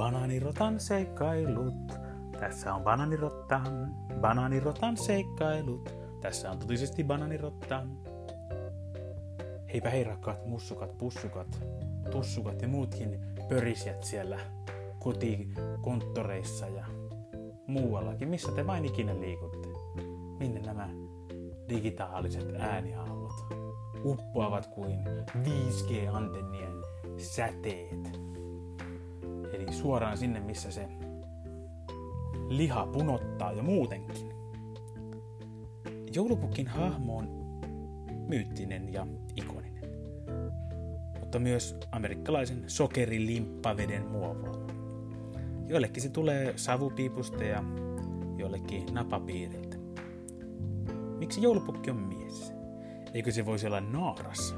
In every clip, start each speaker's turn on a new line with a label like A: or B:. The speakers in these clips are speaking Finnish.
A: Banaanirotan seikkailut. Tässä on banaanirottan, banaanirotan seikkailut. Tässä on totisesti banaanirotta. Heipä hei rakkaat mussukat, pussukat, tussukat ja muutkin pörisjät siellä kotikonttoreissa ja muuallakin, missä te vain ikinä liikutte. Minne nämä digitaaliset ääniaallot uppoavat kuin 5G-antennien säteet. Eli suoraan sinne, missä se liha punottaa jo muutenkin. Joulupukin hahmo on myyttinen ja ikoninen, mutta myös amerikkalaisen sokerilimppaveden muovaama. Joillekin se tulee savupiipusta ja joillekin napapiiriltä. Miksi joulupukki on mies? Eikö se voisi olla naaras?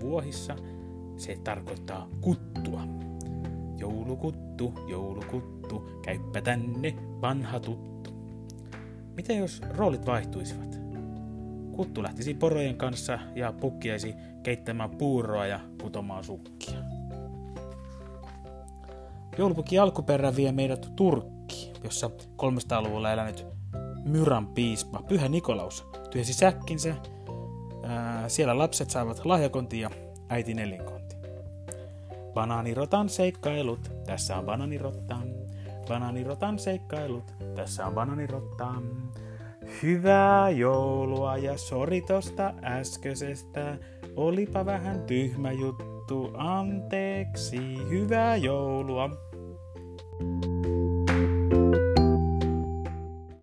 A: Vuohissa se tarkoittaa kuttua. Joulukuttu, joulukuttu, käyppä tänne, vanha tuttu. Mitä jos roolit vaihtuisivat? Kuttu lähtisi porojen kanssa ja pukkiaisi keittämään puuroa ja kutomaan sukkia. Joulupukki alkuperä vie meidät Turkkiin, jossa 300-luvulla elänyt Myran piispa Pyhä Nikolaus tyhjäsi säkkinsä. Ää, siellä lapset saavat lahjakontin ja äitin elinkonti. Banaanirotan seikkailut, tässä on banaanirottan. Banaanirotan seikkailut, tässä on banaanirottan. Hyvää joulua ja sori tosta äskeisestä, olipa vähän tyhmä juttu, anteeksi, hyvää joulua.